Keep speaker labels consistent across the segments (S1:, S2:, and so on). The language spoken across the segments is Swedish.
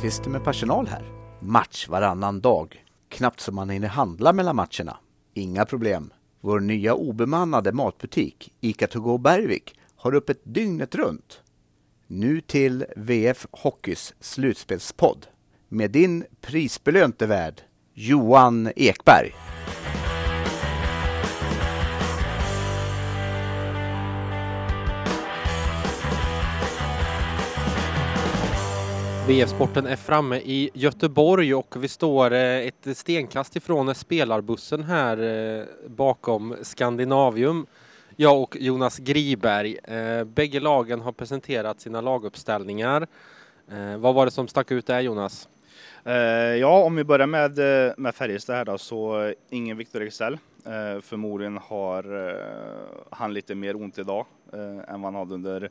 S1: Bergqvist med personal här. Match varannan dag. Knappt så man hinner handla mellan matcherna. Inga problem. Vår nya obemannade matbutik, ICA To Go Bergvik, har öppet dygnet runt. Nu till VF Hockeys slutspelspodd med din prisbelönte värd Johan Ekberg.
S2: VF-sporten är framme i Göteborg och vi står eh, ett stenkast ifrån spelarbussen här eh, bakom Skandinavium. Jag och Jonas Griberg. Eh, bägge lagen har presenterat sina laguppställningar. Vad var det som stack ut där Jonas?
S3: Eh, ja, om vi börjar med, eh, med Färjestad här då, så ingen Viktor Excel. Eh, förmodligen har han lite mer ont idag än vad han hade under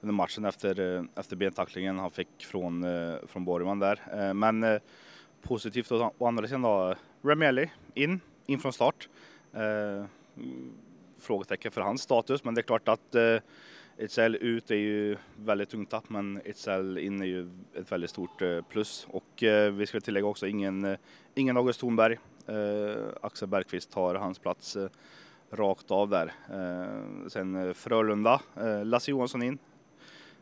S3: under matchen efter, efter bentacklingen han fick från, från Borgman där. Men positivt å andra sidan då, Remielli in, in från start. Frågetecken för hans status, men det är klart att Etsel ut är ju väldigt tungt tapp, men Etsel in är ju ett väldigt stort eh, plus. Och eh, vi ska tillägga också ingen, eh, ingen August Thornberg. Axel Bergqvist tar hans plats rakt av där. Sen Frölunda, Lasse Johansson in,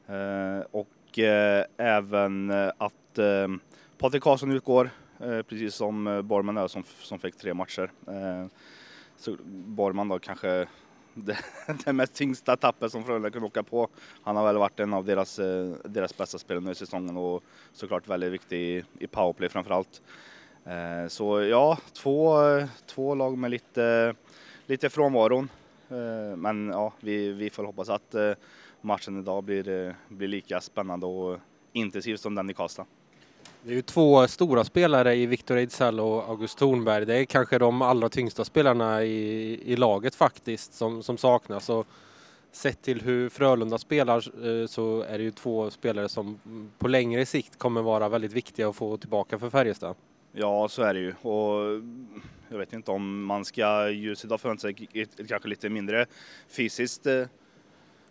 S3: Eh, och eh, även eh, att Patrik Karlsson utgår, precis som Borman är som, som fick tre matcher. Så Borman då kanske det, det mest tyngsta tappet som Frölunda kunde åka på. Han har väl varit en av deras, eh, deras bästa spelare nu i säsongen och såklart väldigt viktig i, i powerplay framförallt. Eh, så ja, två, två lag med lite, lite frånvaron. Eh, men ja, vi, vi får hoppas att matchen idag blir, blir lika spännande och intensiv som den i Karlstad.
S2: Det är ju två stora spelare i Viktor Ejdsell och August Thornberg. Det är kanske de allra tyngsta spelarna i, i laget faktiskt som, som saknas. Och sett till hur Frölunda spelar eh, så är det ju två spelare som på längre sikt kommer vara väldigt viktiga att få tillbaka för Färjestad.
S3: Ja, så är det ju. Och jag vet inte om man ska just idag förvänta sig ett, ett kanske lite mindre fysiskt eh,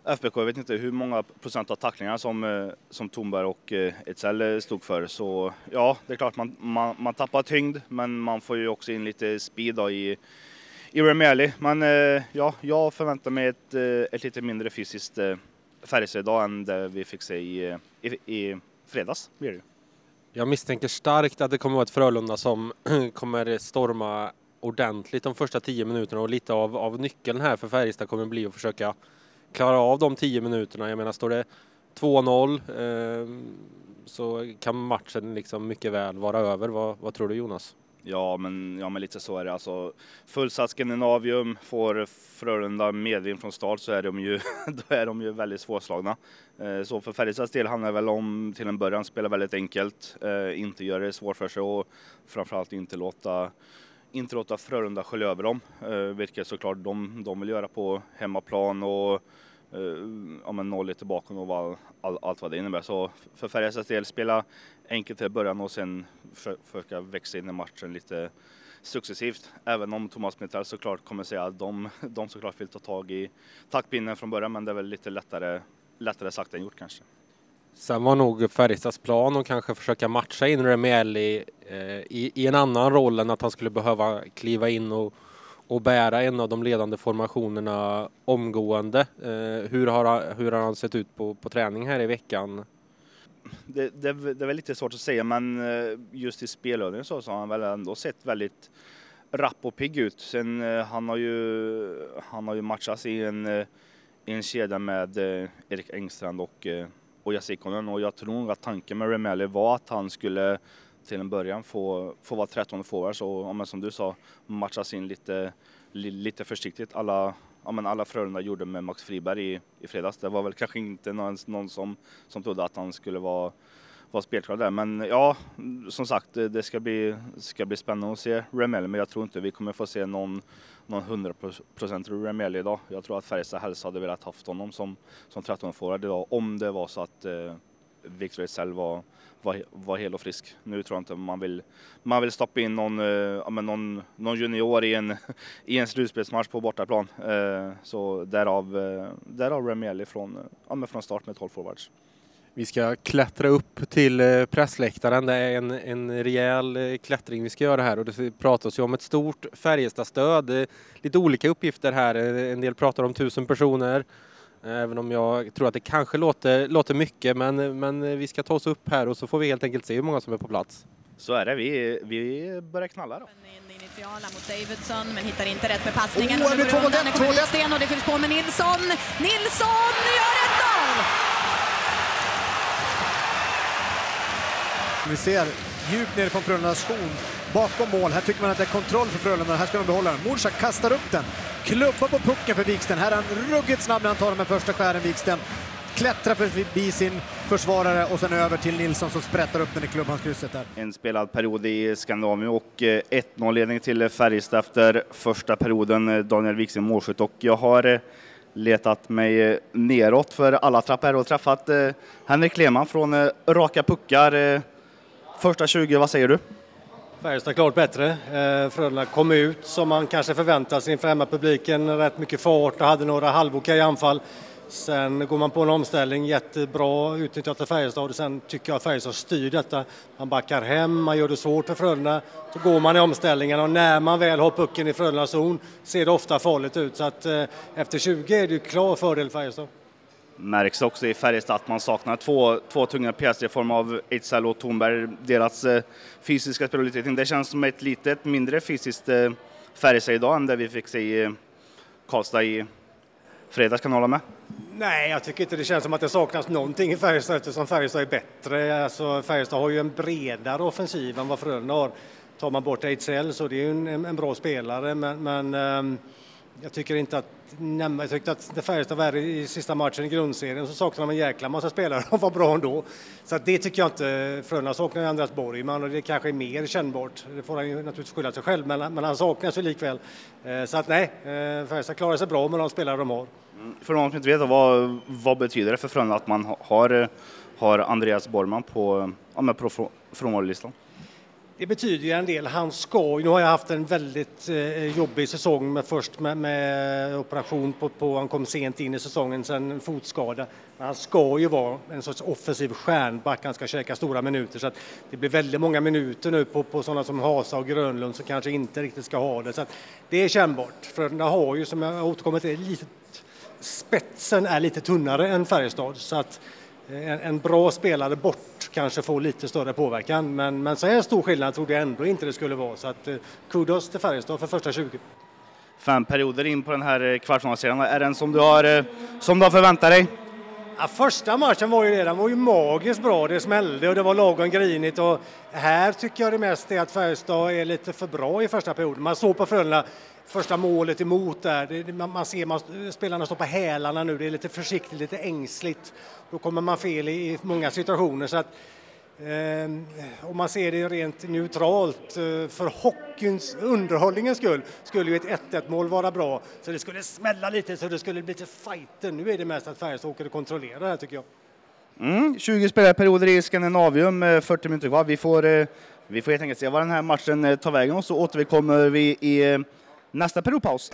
S3: FBK, jag vet inte hur många procent av tacklingarna som, eh, som Thornberg och eh, eh, stod för. Så ja, det är klart man, man, man tappar tyngd, men man får ju också in lite speed då i, i Remieli. Men eh, ja, jag förväntar mig ett, ett lite mindre fysiskt Färjestad idag än det vi fick se i, i, i fredags. Blir det.
S2: Jag misstänker starkt att det kommer att vara ett Frölunda som kommer storma ordentligt de första tio minuterna och lite av, av nyckeln här för Färjestad kommer bli att försöka klara av de 10 minuterna. Jag menar, står det 2-0 eh, så kan matchen liksom mycket väl vara över. Vad, vad, tror du Jonas?
S3: Ja men, ja, men lite så är det. Alltså, fullsatt Skandinavium, får Frölunda medvind från start så är de ju, då är de ju väldigt svårslagna. Eh, så för Färjestads del handlar det väl om till en början spela väldigt enkelt, eh, inte göra det svårt för sig och framförallt inte låta inte låta Frölunda skölja över dem, eh, vilket såklart de, de vill göra på hemmaplan och Eh, ja, men noll lite bakom och all, all, allt vad det innebär. Så för Färjestads del, spela enkelt till början och sen för, försöka växa in i matchen lite successivt. Även om Thomas Mitell såklart kommer säga att de, de såklart vill ta tag i taktpinnen från början, men det är väl lite lättare, lättare sagt än gjort kanske.
S2: Sen var nog Färjestads plan att kanske försöka matcha in Remielli eh, i, i, en annan roll än att han skulle behöva kliva in och, och bära en av de ledande formationerna omgående. Eh, hur, har, hur har han sett ut på, på träning här i veckan?
S3: Det, det, det är väl lite svårt att säga men eh, just i spelövningen så, så har han väl ändå sett väldigt rapp och pigg ut. Sen eh, han har ju, han har ju matchats i en, eh, i en kedja med eh, Erik Engstrand och och Jasikonen och jag tror att tanken med Remeli var att han skulle till en början få, få vara 13 forwards och ja, som du sa matchas in lite, lite försiktigt. Alla, ja, men alla Frölunda gjorde med Max Friberg i, i fredags. Det var väl kanske inte någon, någon som, som trodde att han skulle vara vara spelklar där. Men ja, som sagt, det ska bli, ska bli spännande att se Remeli, men jag tror inte vi kommer få se någon, någon 100% Remeli idag. Jag tror att Färjestad helst hade velat haft honom som, som 13 forward idag, om det var så att eh, Victor själv var, var, var hel och frisk. Nu tror jag inte man vill, man vill stoppa in någon, eh, ja, någon, någon junior i en, i en slutspelsmatch på bortaplan. Eh, så därav, eh, därav Remieli från, eh, ja, från start med 12 forwards.
S2: Vi ska klättra upp till eh, pressläktaren. Det är en, en rejäl eh, klättring vi ska göra här och det pratas ju om ett stort Färjestadstöd. Lite olika uppgifter här. En del pratar om tusen personer. Även om jag tror att det kanske låter, låter mycket men, men vi ska ta oss upp här och så får vi helt enkelt se hur många som är på plats.
S3: Så är det, vi, vi börjar knalla då.
S4: Initiala mot Davidson men hittar inte rätt med passningen.
S5: Oh, och nu kommer
S4: Sten och det fylls på med Nilsson. Nilsson gör 1-0!
S5: Vi ser djupt ner från Frölundas zon bakom mål. Här tycker man att det är kontroll för Frölunda. Här ska de behålla den. Morsak kastar upp den. Klubba på pucken för Wiksten. Här är han ruggigt snabb när han tar den första skären, Wiksten. Klättrar förbi sin försvarare och sen över till Nilsson som sprättar upp den i klubbhandskrysset där.
S3: En spelad period i Skandinavien och eh, 1-0-ledning till Färjestad efter första perioden. Daniel Wiksten målskytt och jag har eh, letat mig eh, neråt för alla trappor och träffat Henrik Lehmann från Raka Puckar Första 20, vad säger du?
S6: Färjestad klart bättre. Eh, Frölunda kom ut som man kanske förväntar sig inför hemmapubliken. Rätt mycket fart och hade några halvokej anfall. Sen går man på en omställning, jättebra utnyttjat av Färjestad och sen tycker jag att Färjestad styr detta. Man backar hem, man gör det svårt för Frölunda. Så går man i omställningen och när man väl har pucken i Frölundas zon ser det ofta farligt ut. Så att eh, efter 20 är det ju klar fördel Färjestad
S3: märks också i Färjestad att man saknar två, två tunga pjäser i form av Ejdsell och Thornberg. Deras eh, fysiska spelutveckling, det känns som ett litet mindre fysiskt eh, Färjestad idag än det vi fick se i eh, Karlstad i fredags. Kan du hålla med?
S6: Nej, jag tycker inte det känns som att det saknas någonting i Färjestad eftersom Färjestad är bättre. Alltså, Färjestad har ju en bredare offensiv än vad Frölunda har. Tar man bort Ejdsell så det är ju en, en bra spelare men, men um, jag tycker inte att, jag tyckte att det Färjestad var i sista matchen i grundserien så saknade de en jäkla massa spelare och var bra ändå. Så att det tycker jag inte, Frölunda saknar ju Andreas Borgman och det kanske är mer kännbart. Det får han ju naturligtvis skylla sig själv men, men han saknas ju likväl. Eh, så att nej, eh, Färjestad klarar sig bra med de spelare de har.
S3: Mm. För de som inte vet, vad, vad betyder det för Frölunda att man har, har Andreas Borgman på, ja, på frånvarolistan?
S6: Det betyder ju en del. Han ska nu har jag haft en väldigt eh, jobbig säsong med först med, med operation på, på, han kom sent in i säsongen, sen fotskada. Men han ska ju vara en sorts offensiv stjärnback, han ska käka stora minuter så att det blir väldigt många minuter nu på, på sådana som Hasa och Grönlund som kanske inte riktigt ska ha det. Så att det är kännbart. Frölunda har ju, som jag återkommer till, lite, spetsen är lite tunnare än Färjestad så att eh, en, en, bra spelare bort kanske får lite större påverkan. Men, men så här stor skillnad trodde jag ändå inte det skulle vara. Så att, eh, kudos till Färjestad för första 20.
S3: Fem perioder in på den här eh, kvartsfinalserien. Är den som du har, eh, som du har förväntat dig?
S6: Ja, första matchen var ju det, den var ju magiskt bra. Det smällde och det var lagom grinigt. Och här tycker jag det mest är att Färjestad är lite för bra i första perioden. Man såg på Frölunda första målet emot där. Det, man, man, ser man, spelarna står på hälarna nu, det är lite försiktigt, lite ängsligt. Då kommer man fel i, i många situationer. Så att, eh, om man ser det rent neutralt, eh, för hockeyns, underhållningens skull, skulle ju ett 1-1 mål vara bra. Så det skulle smälla lite, så det skulle bli lite fighter. Nu är det mest att Färjestad åker och kontrollerar det här tycker jag.
S3: Mm, 20 spelarperioder i Skandinavium, 40 eh, minuter kvar. Vi får, eh, vi får helt enkelt se var den här matchen eh, tar vägen och så återkommer vi i nästa periodpaus.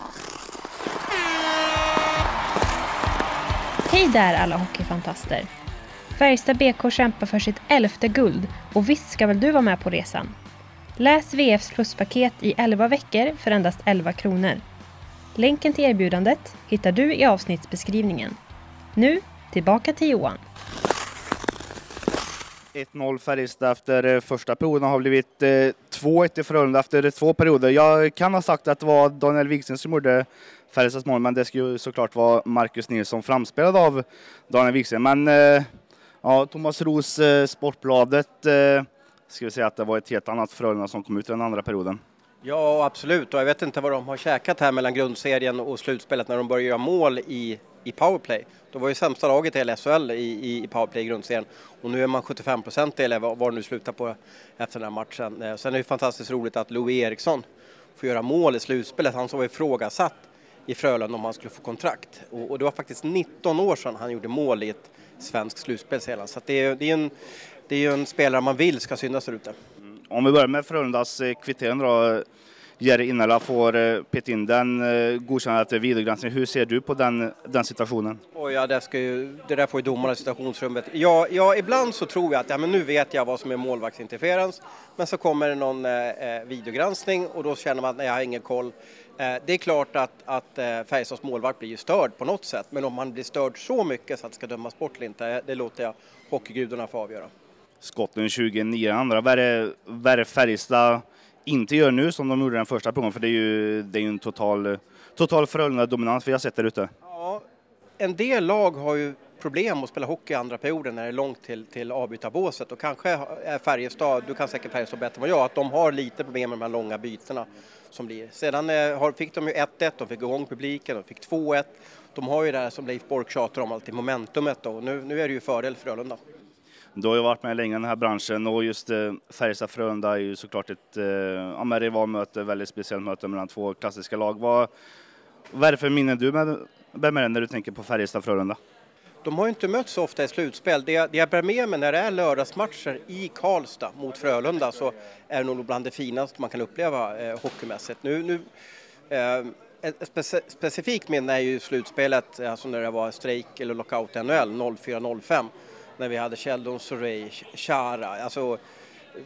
S7: Hej där alla hockeyfantaster! Färjestad BK kämpar för sitt elfte guld och visst ska väl du vara med på resan? Läs VFs pluspaket i 11 veckor för endast 11 kronor. Länken till erbjudandet hittar du i avsnittsbeskrivningen. Nu tillbaka till Johan.
S3: 1-0 Färjestad efter eh, första perioden har blivit eh, 2-1 i Frölunda efter två perioder. Jag kan ha sagt att det var Daniel Wiksten som gjorde Färjestads mål, men det skulle såklart vara Marcus Nilsson framspelad av Daniel Wiksten. Men eh, ja, Thomas Ros, Sportbladet, ska vi säga att det var ett helt annat Frölunda som kom ut i den andra perioden.
S8: Ja, absolut. Och jag vet inte vad de har käkat här mellan grundserien och slutspelet när de börjar göra mål i, i powerplay. De var ju sämsta laget i hela SHL i, i powerplay i grundserien och nu är man 75 procent eller vad det nu slutar på efter den här matchen. Eh, sen är det fantastiskt roligt att Louis Eriksson får göra mål i slutspelet. Han som var ifrågasatt i Frölunda om han skulle få kontrakt. Och, och, det var faktiskt 19 år sedan han gjorde mål i ett svenskt slutspel sedan. Så det är, det, är en, det är en spelare man vill ska synas där ute. Mm.
S3: Om vi börjar med Frölundas eh, kvittering då. Jerry Innala får eh, peta in den eh, godkännandet efter videogranskning. Hur ser du på den, den situationen?
S8: Och ja, det, ska ju, det där får ju domarna i situationsrummet. Ja, ja, ibland så tror jag att ja, men nu vet jag vad som är målvaktsinterferens. Men så kommer det någon eh, eh videogranskning och då känner man att nej, jag har ingen koll. Eh, det är klart att, att eh, Färjestads målvakt blir ju störd på något sätt. Men om han blir störd så mycket så att det ska dömas bort eller inte, det låter jag hockeygudarna få avgöra.
S3: Skotten 29 andra. Vad är Färjestad inte gör nu som de gjorde den första perioden? För det är ju, det är ju en total, total Frölunda-dominans vi har sett där ute.
S8: Ja, en del lag har ju problem att spela hockey i andra perioden när det är långt till, till avbytarbåset och kanske är Färjestad, du kan säkert Färjestad bättre än vad jag, att de har lite problem med de här långa bytena som blir. Sedan eh, fick de ju 1-1, de fick igång publiken, de fick 2-1. De har ju det här som Leif Bork tjatar om alltid, momentumet då. Nu, nu är det ju fördel för Frölunda.
S3: Du har ju varit med länge i den här branschen och just eh, Färjestad-Frölunda är ju såklart ett eh, ja, rivalmöte, väldigt speciellt möte mellan två klassiska lag. Vad, vad är det för minnen du med, bär med när du tänker på Färjestad-Frölunda?
S8: De har ju inte mötts så ofta i slutspel. Det jag, det jag bär med mig när det är lördagsmatcher i Karlstad mot Frölunda så är det nog bland det finaste man kan uppleva eh, hockeymässigt. Nu, nu, eh, ett spec specifikt minne är ju slutspelet, alltså när det var strejk eller lockout i NHL 04-05 när vi hade Sheldon Surrey, Chara, alltså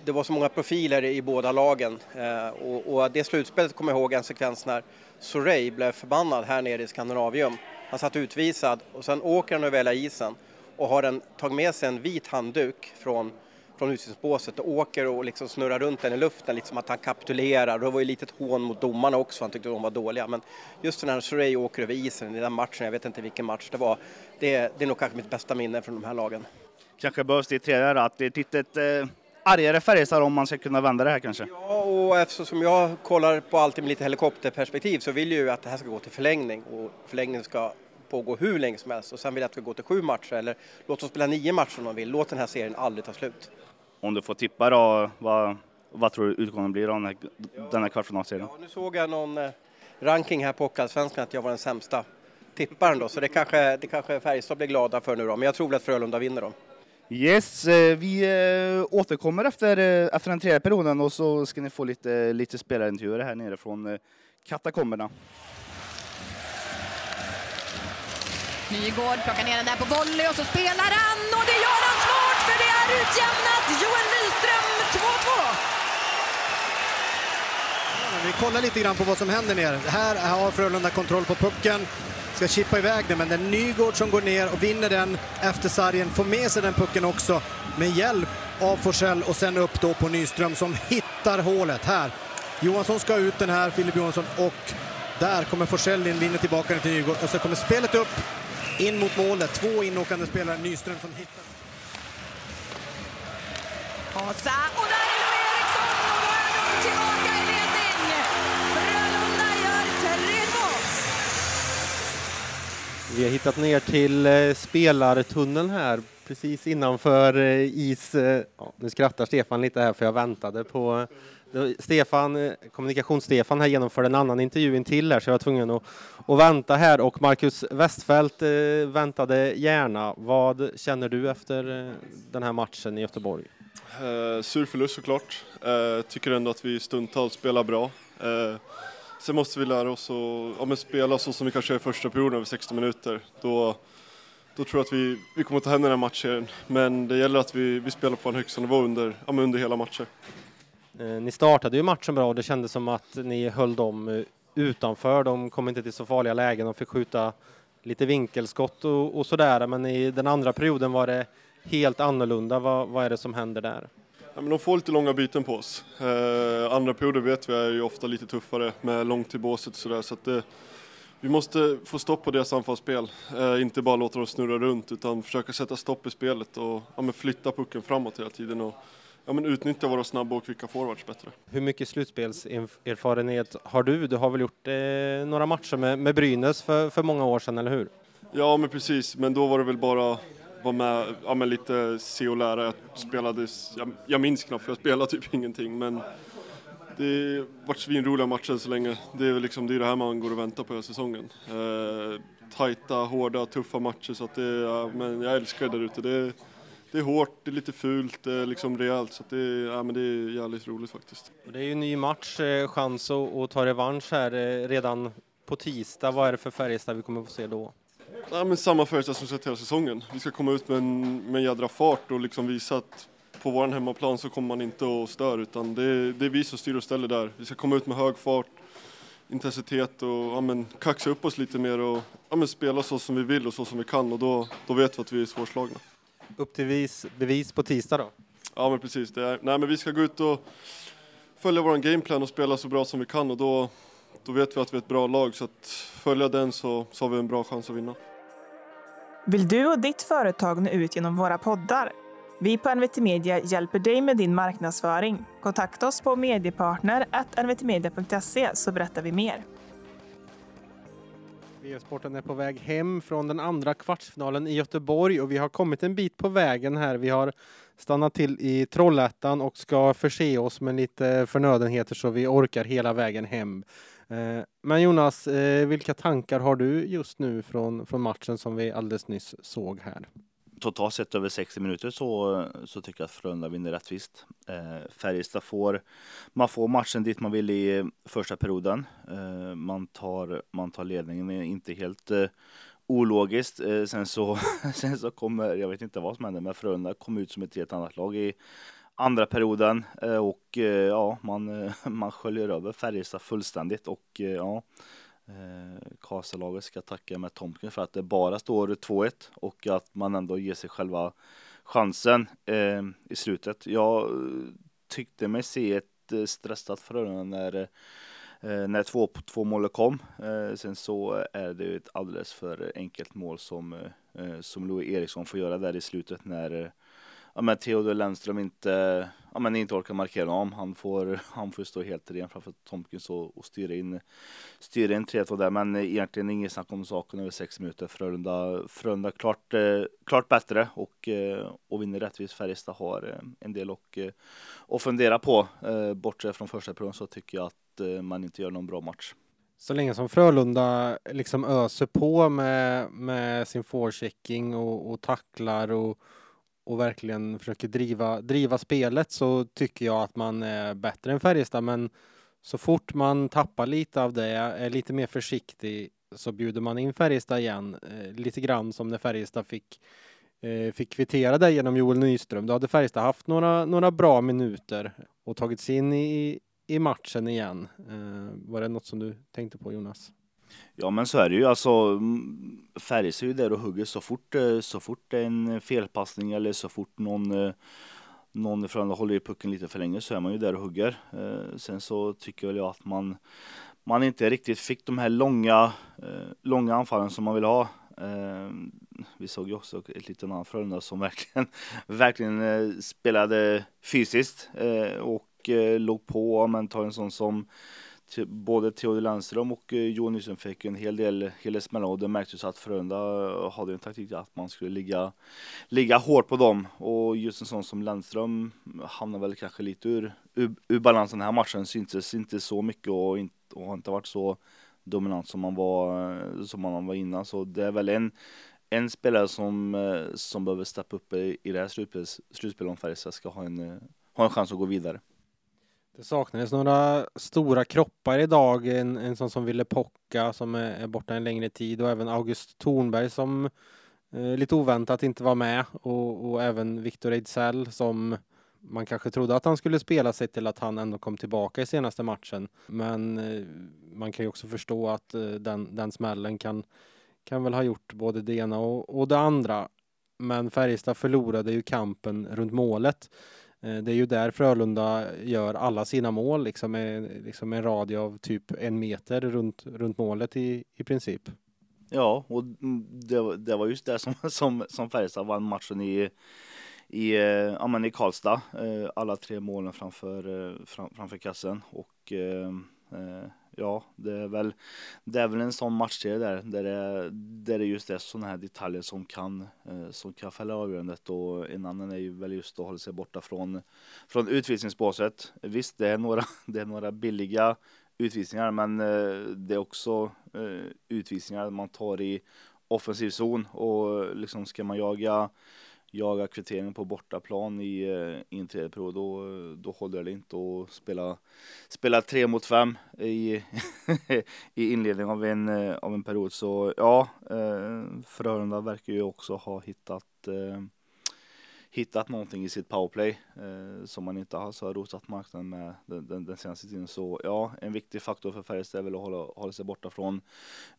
S8: det var så många profiler i båda lagen eh, och, och, det slutspelet kommer jag ihåg en sekvens när Surrey blev förbannad här nere i Skandinavium. Han satt utvisad och sen åker han över hela isen och har en, tagit med sig en vit handduk från, från utvisningsbåset och åker och liksom snurrar runt den i luften, liksom att han kapitulerar. Det var ju lite hån mot domarna också, han tyckte de var dåliga. Men just när Surrey åker över isen i den matchen, jag vet inte vilken match det var, det, det är nog kanske mitt bästa minne från de här lagen
S3: kanske behövs det i tredje att det är ett litet eh, argare Färjestad om man ska kunna vända det här kanske.
S8: Ja, och eftersom jag kollar på allt med lite helikopterperspektiv så vill jag ju att det här ska gå till förlängning och förlängningen ska pågå hur länge som helst och sen vill jag att det ska gå till sju matcher eller låt oss spela nio matcher om de vill. Låt den här serien aldrig ta slut.
S3: Om du får tippa då, vad, vad tror du utgången blir av den här, den här kvartsfinalserien?
S8: Ja, nu såg jag någon eh, ranking här på Hockeyallsvenskan att jag var den sämsta tipparen då, så det kanske, det kanske Färjestad blir glada för nu då, men jag tror väl att Frölunda vinner då.
S3: Yes, eh, vi eh, återkommer efter, eh, efter den tredje perioden och så ska ni få lite, lite spelarintervjuer här nere från katakomberna.
S4: Nygård plockar ner den där på volley och så spelar han och det gör han smart för det är utjämnat. Joel Nyström 2-2.
S5: Vi kollar lite grann på vad som händer nere. Här har Frölunda kontroll på pucken ska chippa iväg den, men det är Nygård som går ner och vinner den efter sargen, får med sig den pucken också med hjälp av Forsell och sen upp då på Nyström som hittar hålet här. Johansson ska ut den här, Filip Johansson, och där kommer Forsell in, vinner tillbaka den till Nygård och så kommer spelet upp in mot målet. Två inåkande spelare, Nyström som hittar.
S4: Hasa, och där är Eriksson och då är de tillbaka
S2: Vi har hittat ner till eh, spelartunneln här precis innanför eh, is. Eh, ja, nu skrattar Stefan lite här för jag väntade på Stefan, kommunikations-Stefan här genomförde en annan intervju in till här så jag var tvungen att, att vänta här och Marcus Westfält väntade gärna. Vad känner du efter den här matchen i Göteborg?
S9: Eh, sur förlust såklart. Eh, tycker ändå att vi stundtals spelar bra. Eh, sen måste vi lära oss att ja, spela så som vi kanske gör i första perioden över 60 minuter. Då, då tror jag att vi, vi kommer ta hem den här matchen. Men det gäller att vi, vi spelar på en högsta nivå under, ja, under hela matchen.
S2: Eh, ni startade ju matchen bra och det kändes som att ni höll dem eh, utanför. De kom inte till så farliga lägen. De fick skjuta lite vinkelskott och, och sådär. Men i den andra perioden var det helt annorlunda. Vad, vad är det som händer där?
S9: Ja, men de får lite långa byten på oss. Eh, andra perioder vet vi är ju ofta lite tuffare med långt till båset och sådär. Så att det, vi måste få stopp på deras anfallsspel. Eh, inte bara låta dem snurra runt utan försöka sätta stopp i spelet och ja, flytta pucken framåt hela tiden. Och, ja, men utnyttja våra snabba och kvicka forwards bättre.
S2: Hur mycket slutspelserfarenhet har du? Du har väl gjort eh, några matcher med, med Brynäs för, för många år sedan, eller hur?
S9: Ja, men precis. Men då var det väl bara vara med, ja, men lite se och lära. Jag spelade, jag, jag minns knappt för jag spelade typ ingenting. Men det har varit svinroliga matcher så länge. Det är väl liksom, det, är det här man går och väntar på hela säsongen. Eh, tajta, hårda, tuffa matcher. Så att det, ja, men jag älskar det där ute. Det, det är hårt, det är lite fult, det är liksom rejält så att det, är, ja, men det är jävligt roligt faktiskt.
S2: Det är ju en ny match, eh, chans att, att ta revansch här eh, redan på tisdag. Vad är det för Färjestad vi kommer få se då?
S9: Ja, men samma Färjestad som sett hela säsongen. Vi ska komma ut med en, med en jädra fart och liksom visa att på vår hemmaplan så kommer man inte att störa utan det, det är vi som styr och ställer där. Vi ska komma ut med hög fart, intensitet och ja, men, kaxa upp oss lite mer och ja, men, spela så som vi vill och så som vi kan och då, då vet vi att vi är svårslagna.
S2: Upp till vis, bevis på tisdag då?
S9: Ja men precis, det är, nej, men vi ska gå ut och följa vår gameplan och spela så bra som vi kan och då, då vet vi att vi är ett bra lag så att följa den så, så har vi en bra chans att vinna.
S10: Vill du och ditt företag nå ut genom våra poddar? Vi på NVT Media hjälper dig med din marknadsföring. Kontakta oss på mediepartner.nvtmedia.se så berättar vi mer.
S2: VF-sporten är på väg hem från den andra kvartsfinalen i Göteborg och vi har kommit en bit på vägen här. Vi har stannat till i Trollhättan och ska förse oss med lite förnödenheter så vi orkar hela vägen hem. Eh, men Jonas, eh, vilka tankar har du just nu från, från matchen som vi alldeles nyss såg här?
S3: totalt sett över 60 minuter så, så tycker jag att Frölunda vinner rättvist. Eh, Färjestad får, man får matchen dit man vill i första perioden. Eh, man, tar, man tar ledningen, inte helt eh, ologiskt. Eh, sen, så, sen så kommer, jag vet inte vad som händer, men Frölunda kom ut som ett helt annat lag i andra perioden eh, och eh, ja, man, eh, man sköljer över Färjestad fullständigt och ja, Karlstadlaget ska tacka med Tomken för att det bara står 2-1 och att man ändå ger sig själva chansen eh, i slutet. Jag tyckte mig se ett stressat Frölunda när, eh, när två, två målet kom. Eh, sen så är det ett alldeles för enkelt mål som, eh, som Louis Eriksson får göra där i slutet när ja, men Theodor Lennström inte, ja, men inte orkar markera om, Han får, han får stå helt ren framför Tomkins och, och styra in, styra in 3-2 där. Men egentligen inget snack om saken över sex minuter. Frölunda, Frölunda klart, eh, klart bättre och, eh, och vinner rättvist. Färjestad har eh, en del och, eh, och fundera på. Eh, bortsett från första perioden så tycker jag att eh, man inte gör någon bra match.
S2: Så länge som Frölunda liksom öser på med, med sin forechecking och, och tacklar och och verkligen försöker driva, driva spelet så tycker jag att man är bättre än Färjestad. Men så fort man tappar lite av det, är lite mer försiktig, så bjuder man in Färjestad igen. Eh, lite grann som när Färjestad fick, eh, fick kvittera det genom Joel Nyström. Då hade Färjestad haft några, några bra minuter och tagit sig in i, i matchen igen. Eh, var det något som du tänkte på Jonas?
S3: Ja men så är det ju alltså. Färjestad är ju där och hugger så fort, eh, så fort det är en felpassning eller så fort någon eh, någon ifrån håller i pucken lite för länge så är man ju där och hugger. Eh, sen så tycker väl jag att man man inte riktigt fick de här långa, långa anfallen som man vill ha. Vi såg ju också ett litet annat Frölunda som verkligen, verkligen spelade fysiskt och låg på. Men tar en sån som både Theodor Landström och eh, Johan Nyström fick en hel del, hel del smällar och det märktes att Frölunda eh, hade en taktik att man skulle ligga, ligga hårt på dem. Och just en sån som Landström hamnar väl kanske lite ur, ur, ur balans den här matchen, syntes inte så mycket och, inte, och har inte varit så dominant som man var, eh, som man var innan. Så det är väl en en spelare som, som behöver steppa upp i, i det här slutspelet om Färjestad ska ha en, ha en chans att gå vidare.
S2: Det saknades några stora kroppar idag. En, en sån som Ville Pocka som är, är borta en längre tid och även August Thornberg som eh, lite oväntat inte var med och, och även Victor Ejdsell som man kanske trodde att han skulle spela sig till att han ändå kom tillbaka i senaste matchen. Men eh, man kan ju också förstå att eh, den, den smällen kan, kan väl ha gjort både det ena och, och det andra. Men Färjestad förlorade ju kampen runt målet. Eh, det är ju där Frölunda gör alla sina mål, liksom med liksom en radie av typ en meter runt, runt målet i, i princip.
S3: Ja, och det, det var just det som, som, som Färjestad vann matchen i, i, eh, ja, i Karlstad. Eh, alla tre målen framför, framför kassen och ja, det är väl, det är väl en sån matchserie där, där det, där det just är sådana här detaljer som kan, eh, som kan fälla avgörandet och en annan är ju väl just att hålla sig borta från, från utvisningsbåset. Visst, det är några, det är några billiga utvisningar, men eh, det är också eh, utvisningar man tar i offensiv zon och liksom ska man jaga jaga kvittering på bortaplan i, eh, i en tredje period, då, då håller det inte att spela, spela tre mot fem i, i inledningen av en, eh, av en period. Så ja, eh, Frölunda verkar ju också ha hittat eh, hittat någonting i sitt powerplay eh, som man inte alls har rosat marknaden med den, den, den, senaste tiden. Så ja, en viktig faktor för Färjestad är väl att hålla, hålla sig borta från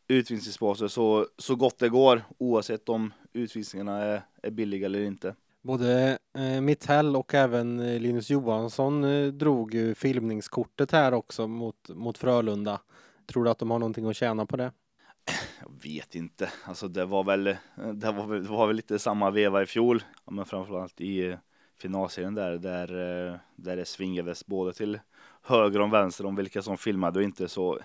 S3: utvisningsbaser så, så gott det går oavsett om utvisningarna är, är billiga eller inte.
S2: Både eh, Mittell och även eh, Linus Johansson eh, drog ju filmningskortet här också mot, mot Frölunda. Tror du att de har någonting att tjäna på det?
S3: Jag vet inte. Alltså det var väl, det var, det var väl lite samma veva i fjol. Ja, men framförallt i eh, finalserien där, där, eh, där det svingades både till höger och vänster om vilka som filmade och inte. Så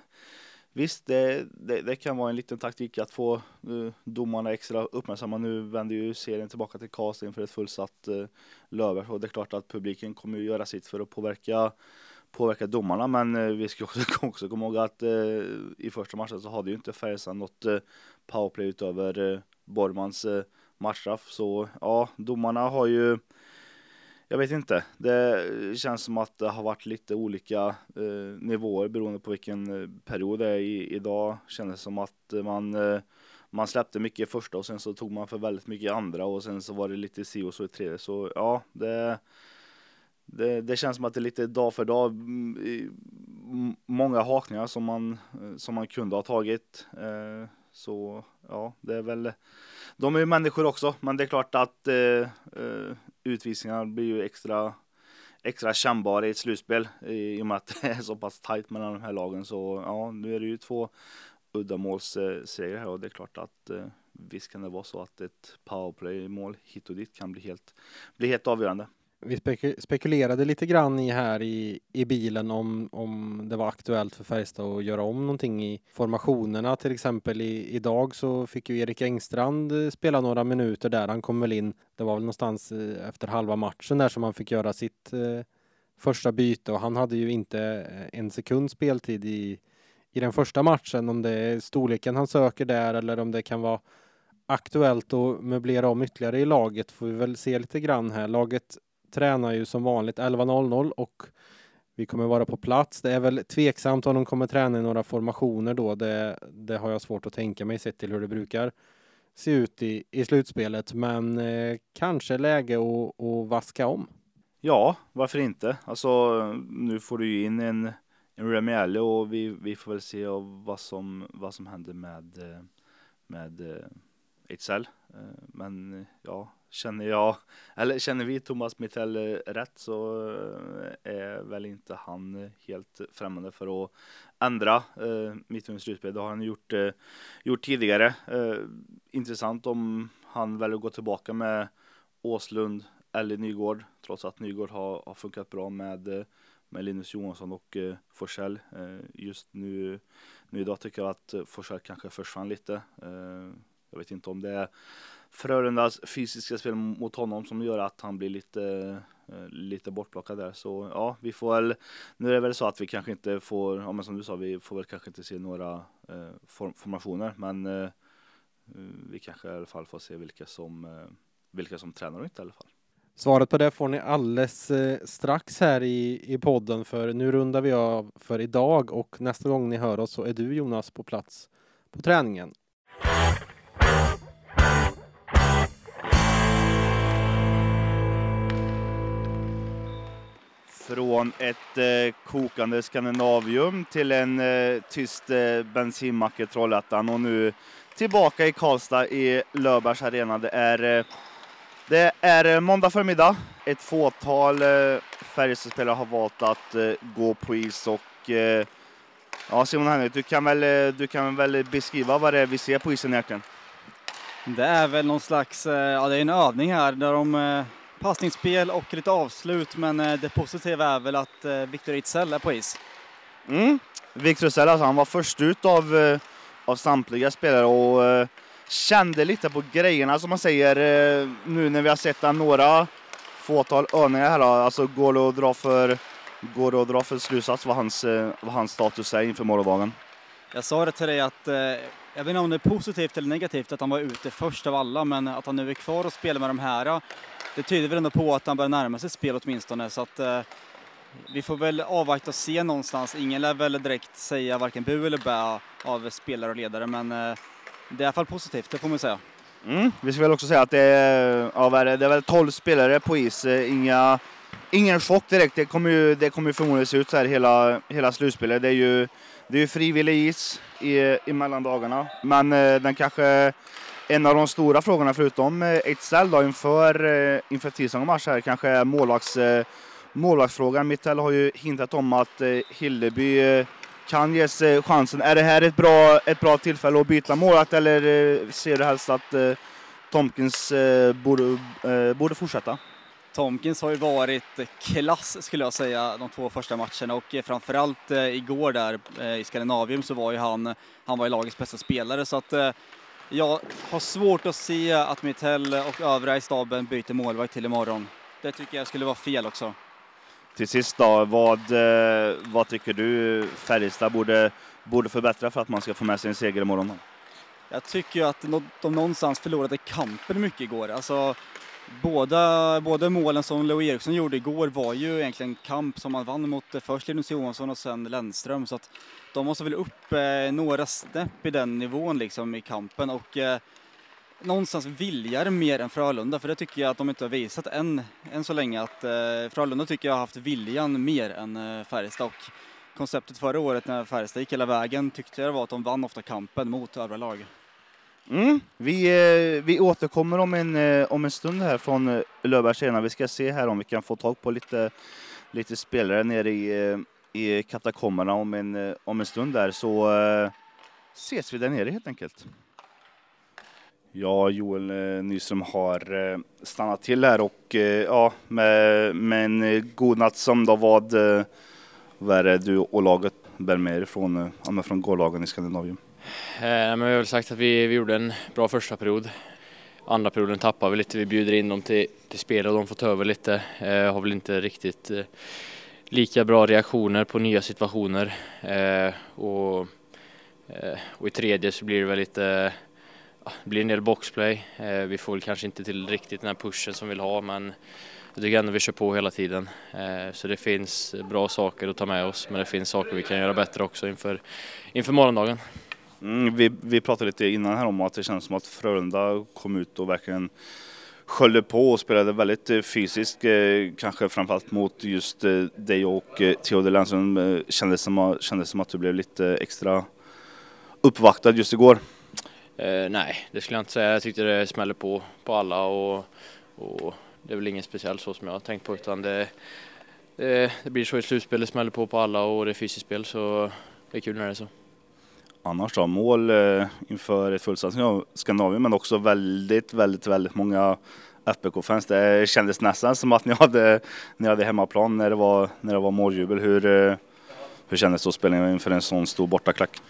S3: visst, det, det, det kan vara en liten taktik att få eh, domarna extra uppmärksamma. Nu vänder ju serien tillbaka till Karlstad inför ett fullsatt Löfbergs Löfberg och det är klart att publiken kommer att göra sitt för att påverka påverka domarna men eh, vi ska också, också komma ihåg att eh, i första matchen så hade ju inte Färjestad något eh, powerplay utöver eh, Bormans eh, matchstraff så ja domarna har ju jag vet inte. Det eh, känns som att det har varit lite olika eh, nivåer beroende på vilken eh, period det är. I, idag kändes det som att man, eh, man släppte mycket i första och sen så tog man för väldigt mycket i andra och sen så var det lite si och så i tredje. Så ja, det det, det, känns som att det är lite dag för dag. Mm, många hakningar som man, eh, som man kunde ha tagit. Eh, så ja, det är väl. De är ju människor också, men det är klart att utvisningarna utvisningar blir ju extra extra kännbara i ett slutspel i och med att det är så pass tajt mellan de här lagen. Så ja, nu är det ju två uddamålssegrar här och det är klart att visst kan det vara så att ett powerplay mål hit och dit kan bli helt, bli helt avgörande.
S2: Vi spekulerade lite grann i här i, i bilen om, om det var aktuellt för Färjestad att göra om någonting i formationerna. Till exempel i, idag så fick ju Erik Engstrand eh, spela några minuter där. Han kom väl in, det var väl någonstans eh, efter halva matchen där som han fick göra sitt eh, första byte och han hade ju inte eh, en sekund speltid i, i den första matchen. Om det är storleken han söker där eller om det kan vara aktuellt att möblera om ytterligare i laget får vi väl se lite grann här. Laget tränar ju som vanligt 11.00 och vi kommer vara på plats. Det är väl tveksamt om de kommer träna i några formationer då. Det, det har jag svårt att tänka mig sett till hur det brukar se ut i, i slutspelet. Men eh, kanske läge att, att vaska om.
S3: Ja, varför inte? Alltså, nu får du ju in en, en Remielli och vi, vi får väl se vad som, vad som händer med, eh, med eh, Ejdsell. Eh, men ja, känner jag, eller känner vi Thomas Mittell eh, rätt så eh, är väl inte han helt främmande för att ändra eh, mitt slutspel. Det har han gjort, eh, gjort tidigare. Eh, intressant om han väljer att gå tillbaka med Åslund eller Nygård, trots att Nygård har, har funkat bra med, eh, med Linus Johansson och eh, Forsell. Eh, just nu, nu idag tycker jag att Forsell kanske försvann lite. Eh, jag vet inte om det är Frölundas fysiska spel mot honom som gör att han blir lite, eh, lite bortplockad där. Så ja, vi får väl, nu är det väl så att vi kanske inte får, ja men som du sa, vi får väl kanske inte se några eh, form, formationer, men eh, vi kanske i alla fall får se vilka som, eh, vilka som tränar och inte i alla fall.
S2: Svaret på det får ni alldeles eh, strax här i, i podden för nu rundar vi av för idag och nästa gång ni hör oss så är du Jonas på plats på träningen.
S3: Från ett eh, kokande Skandinavium till en eh, tyst eh, bensinmack i Trollhättan och nu tillbaka i Karlstad i Löfbergs arena. Det är, eh, det är eh, måndag förmiddag. Ett fåtal eh, Färjestadspelare har valt att eh, gå på is och eh, ja, Simon Henrik, du kan, väl, eh, du kan väl beskriva vad det är vi ser på isen egentligen?
S11: Det är väl någon slags, ja det är en övning här där de passningsspel och lite avslut, men eh, det positiva är väl att eh, Victor Ejdsell är på is.
S3: Mm. Victor Ejdsell, alltså, han var först ut av, eh, av samtliga spelare och kände lite på grejerna som man säger nu när vi har sett några fåtal övningar här. Alltså går det att dra för, går det att dra för slutsats vad hans, vad hans status är inför morgondagen?
S11: Jag sa det till dig att jag vet inte om det är positivt eller negativt att han var ute först av alla, men att han nu är kvar och spelar med de här, det tyder väl ändå på att han börjar närma sig spel åtminstone. Så att, eh, vi får väl avvakta och se någonstans. Ingen lär väl direkt säga varken bu eller bä av spelare och ledare, men eh, det är i alla fall positivt, det får man säga.
S3: Mm. Vi ska väl också säga att det är, ja, det, är väl 12 spelare på is. Eh, inga, ingen chock direkt. Det kommer ju, det kommer ju förmodligen se ut så här hela, hela slutspelet. Det är ju, det är ju frivillig is i, i dagarna. Men eh, den kanske en av de stora frågorna förutom eh, Ejdsell då inför, eh, inför tisdagens match här kanske är målvakts, eh, målvaktsfrågan. Mittell har ju hintat om att eh, Hilleby eh, kan ges eh, chansen. Är det här ett bra, ett bra tillfälle att byta målvakt eller eh, ser du helst att eh, Tomkins eh, borde, eh, borde fortsätta?
S11: Tomkins har ju varit klass skulle jag säga de två första matcherna och eh, framförallt eh, igår där eh, i Skandinavium så var ju han, han var ju lagets bästa spelare så att jag har svårt att se att Mittell och övriga i staben byter målvakt till imorgon. Det tycker jag skulle vara fel också.
S3: Till sist då, vad, vad tycker du Färjestad borde, borde förbättra för att man ska få med sig en seger imorgon? Då?
S11: Jag tycker ju att de någonstans förlorade kampen mycket igår. Alltså, båda, båda målen som Leo Eriksson gjorde igår var ju egentligen kamp som man vann mot eh, först Linus Johansson och sen Lennström. Så att de måste väl upp eh, några snäpp i den nivån liksom i kampen och eh, någonstans viljar mer än Frölunda, för det tycker jag att de inte har visat än, än så länge. Att eh, Frölunda tycker jag har haft viljan mer än eh, Färjestad. Och konceptet förra året när Färjestad gick hela vägen tyckte jag var att de vann ofta kampen mot övriga lag.
S3: Mm. Vi, eh, vi återkommer om en, eh, om en stund här från eh, Löfbergs Arena. Vi ska se här om vi kan få tag på lite, lite spelare nere i, i katakomberna om en, om en stund där. Så ses vi där nere helt enkelt. Ja, Joel Nyström har stannat till här och ja, med, med en god natt som då vad, vad är det du och laget bär med er från, ja, från gårdagen i Skandinavien?
S12: Eh, men vi har väl sagt att vi, vi gjorde en bra första period. Andra perioden tappar vi lite. Vi bjuder in dem till, till spel och de får ta över lite. Eh, har väl inte riktigt eh, lika bra reaktioner på nya situationer. Eh, och, eh, och i tredje så blir det väl lite det blir en del boxplay. Eh, vi får väl kanske inte till riktigt den här pushen som vi vill ha men jag tycker ändå vi kör på hela tiden. Eh, så det finns bra saker att ta med oss men det finns saker vi kan göra bättre också inför, inför morgondagen.
S3: Mm, vi, vi pratade lite innan här om att det känns som att Frölunda kom ut och verkligen sköljde på och spelade väldigt eh, fysiskt, eh, kanske framförallt mot just eh, dig och Theodor Lennström. Kändes, som, att- kändes som att du blev lite extra uppvaktad just igår.
S12: Eh, nej, det skulle jag inte säga. Jag tyckte det smällde på på alla och, och det är väl inget speciellt så som jag har tänkt på utan det, det, det blir så i slutspel, det smäller på på alla och det är fysiskt spel så det är kul när det är så.
S3: Annars då, mål eh, inför ett fullsatt Skandinavien men också väldigt, väldigt, väldigt många FBK-fans. Det kändes nästan som att ni hade, ni hade hemmaplan när det var, när det var måljubel. Hur, eh, hur kändes då spelningen inför en sån stor bortaklack?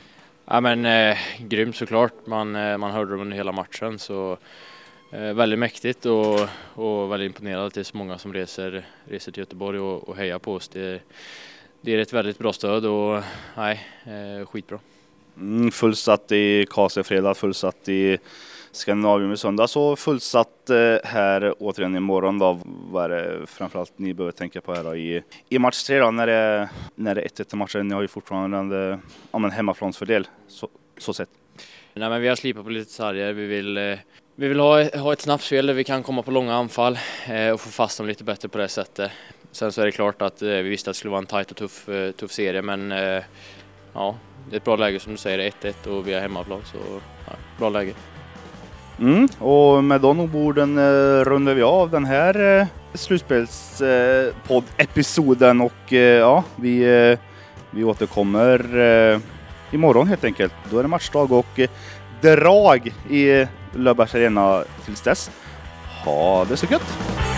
S12: Ja men eh, grymt såklart, man, eh, man hörde dem under hela matchen så eh, väldigt mäktigt och, och väldigt imponerad att det är så många som reser, reser till Göteborg och, och hejar på oss. Det, det är ett väldigt bra stöd och nej, eh, skitbra.
S3: Mm, fullsatt i Karlstad i fredag, fullsatt i Skandinavium i söndag, så fullsatt eh, här återigen imorgon då. Vad är det framförallt ni behöver tänka på här då i, i match tre då när det, när det är 1-1 i matchen? Ni har ju fortfarande eh, ja, men hemmaplansfördel så, så sett.
S12: Nej, men vi har slipat på lite sarger. Vi vill, eh, vi vill ha, ha ett snabbt spel där vi kan komma på långa anfall och få fast dem lite bättre på det sättet. Sen så är det klart att vi visste att det skulle vara en tajt och tuff, tuff serie men ja, det är ett bra läge som du säger, 1-1 och vi är hemmaplan så ja, bra läge.
S3: Mm, och med de orden eh, rundar vi av den här eh, slutspelspodd-episoden och eh, ja, vi, eh, vi återkommer eh, imorgon helt enkelt. Då är det matchdag och eh, drag i eh, Löfbergs Arena tills dess. Ha det så gött!